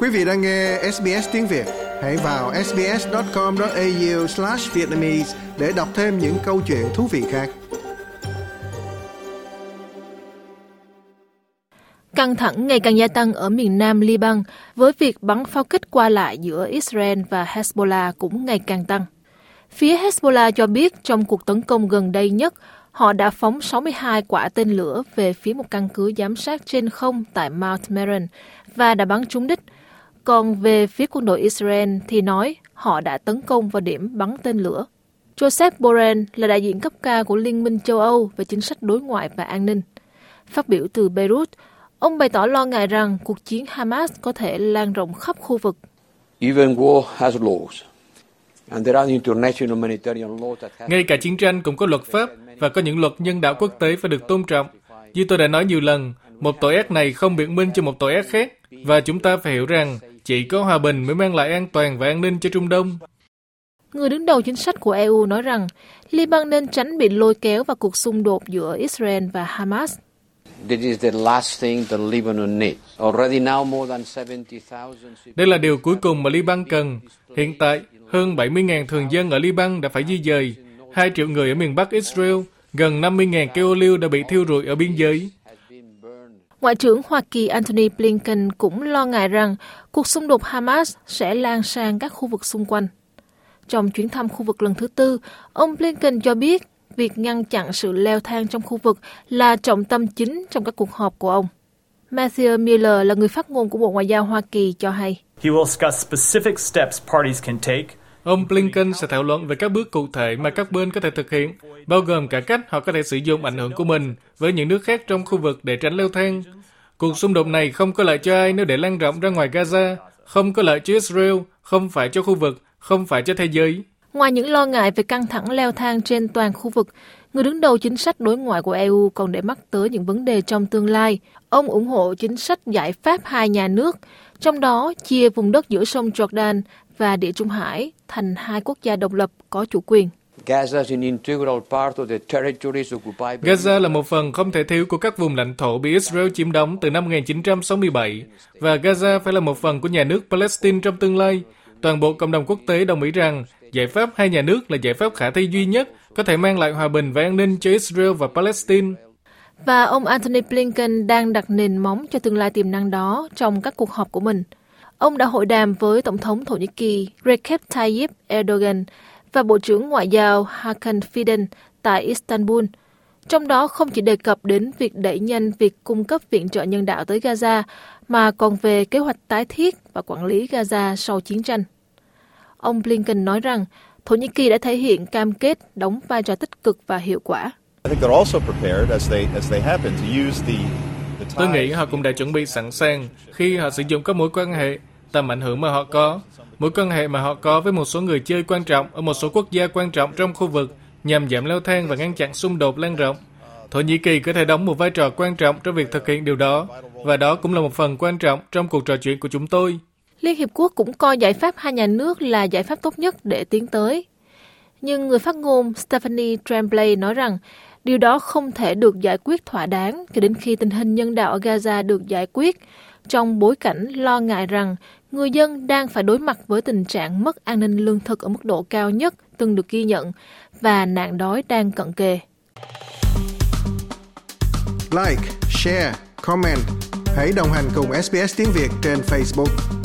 Quý vị đang nghe SBS tiếng Việt, hãy vào sbs.com.au/vietnamese để đọc thêm những câu chuyện thú vị khác. Căng thẳng ngày càng gia tăng ở miền nam Liban với việc bắn pháo kích qua lại giữa Israel và Hezbollah cũng ngày càng tăng. Phía Hezbollah cho biết trong cuộc tấn công gần đây nhất, họ đã phóng 62 quả tên lửa về phía một căn cứ giám sát trên không tại Mount Meron và đã bắn trúng đích. Còn về phía quân đội Israel thì nói họ đã tấn công vào điểm bắn tên lửa. Joseph Borrell là đại diện cấp cao của Liên minh châu Âu về chính sách đối ngoại và an ninh. Phát biểu từ Beirut, ông bày tỏ lo ngại rằng cuộc chiến Hamas có thể lan rộng khắp khu vực. Even war has laws. Ngay cả chiến tranh cũng có luật pháp và có những luật nhân đạo quốc tế phải được tôn trọng. Như tôi đã nói nhiều lần, một tội ác này không biện minh cho một tội ác khác, và chúng ta phải hiểu rằng chỉ có hòa bình mới mang lại an toàn và an ninh cho Trung Đông. Người đứng đầu chính sách của EU nói rằng Liban nên tránh bị lôi kéo vào cuộc xung đột giữa Israel và Hamas. Đây là điều cuối cùng mà Liban cần. Hiện tại, hơn 70.000 thường dân ở Liban đã phải di dời, 2 triệu người ở miền Bắc Israel, gần 50.000 cây ô liu đã bị thiêu rụi ở biên giới. Ngoại trưởng Hoa Kỳ Antony Blinken cũng lo ngại rằng cuộc xung đột Hamas sẽ lan sang các khu vực xung quanh. Trong chuyến thăm khu vực lần thứ tư, ông Blinken cho biết việc ngăn chặn sự leo thang trong khu vực là trọng tâm chính trong các cuộc họp của ông. Matthew Miller là người phát ngôn của Bộ Ngoại giao Hoa Kỳ cho hay. He will discuss specific steps parties can take Ông Blinken sẽ thảo luận về các bước cụ thể mà các bên có thể thực hiện, bao gồm cả cách họ có thể sử dụng ảnh hưởng của mình với những nước khác trong khu vực để tránh leo thang. Cuộc xung đột này không có lợi cho ai nếu để lan rộng ra ngoài Gaza, không có lợi cho Israel, không phải cho khu vực, không phải cho thế giới. Ngoài những lo ngại về căng thẳng leo thang trên toàn khu vực, người đứng đầu chính sách đối ngoại của EU còn để mắt tới những vấn đề trong tương lai. Ông ủng hộ chính sách giải pháp hai nhà nước, trong đó chia vùng đất giữa sông Jordan và Địa Trung Hải thành hai quốc gia độc lập có chủ quyền. Gaza là một phần không thể thiếu của các vùng lãnh thổ bị Israel chiếm đóng từ năm 1967 và Gaza phải là một phần của nhà nước Palestine trong tương lai. Toàn bộ cộng đồng quốc tế đồng ý rằng giải pháp hai nhà nước là giải pháp khả thi duy nhất có thể mang lại hòa bình và an ninh cho Israel và Palestine. Và ông Antony Blinken đang đặt nền móng cho tương lai tiềm năng đó trong các cuộc họp của mình. Ông đã hội đàm với Tổng thống Thổ Nhĩ Kỳ Recep Tayyip Erdogan và Bộ trưởng Ngoại giao Hakan Fidan tại Istanbul. Trong đó không chỉ đề cập đến việc đẩy nhanh việc cung cấp viện trợ nhân đạo tới Gaza, mà còn về kế hoạch tái thiết và quản lý Gaza sau chiến tranh. Ông Blinken nói rằng Thổ Nhĩ Kỳ đã thể hiện cam kết đóng vai trò tích cực và hiệu quả. Tôi nghĩ họ cũng đã chuẩn bị sẵn sàng khi họ sử dụng các mối quan hệ, tầm ảnh hưởng mà họ có, mối quan hệ mà họ có với một số người chơi quan trọng ở một số quốc gia quan trọng trong khu vực nhằm giảm leo thang và ngăn chặn xung đột lan rộng. Thổ Nhĩ Kỳ có thể đóng một vai trò quan trọng trong việc thực hiện điều đó, và đó cũng là một phần quan trọng trong cuộc trò chuyện của chúng tôi. Liên Hiệp Quốc cũng coi giải pháp hai nhà nước là giải pháp tốt nhất để tiến tới. Nhưng người phát ngôn Stephanie Tremblay nói rằng điều đó không thể được giải quyết thỏa đáng cho đến khi tình hình nhân đạo ở Gaza được giải quyết, trong bối cảnh lo ngại rằng người dân đang phải đối mặt với tình trạng mất an ninh lương thực ở mức độ cao nhất từng được ghi nhận và nạn đói đang cận kề. Like, share, comment. Hãy đồng hành cùng SBS tiếng Việt trên Facebook.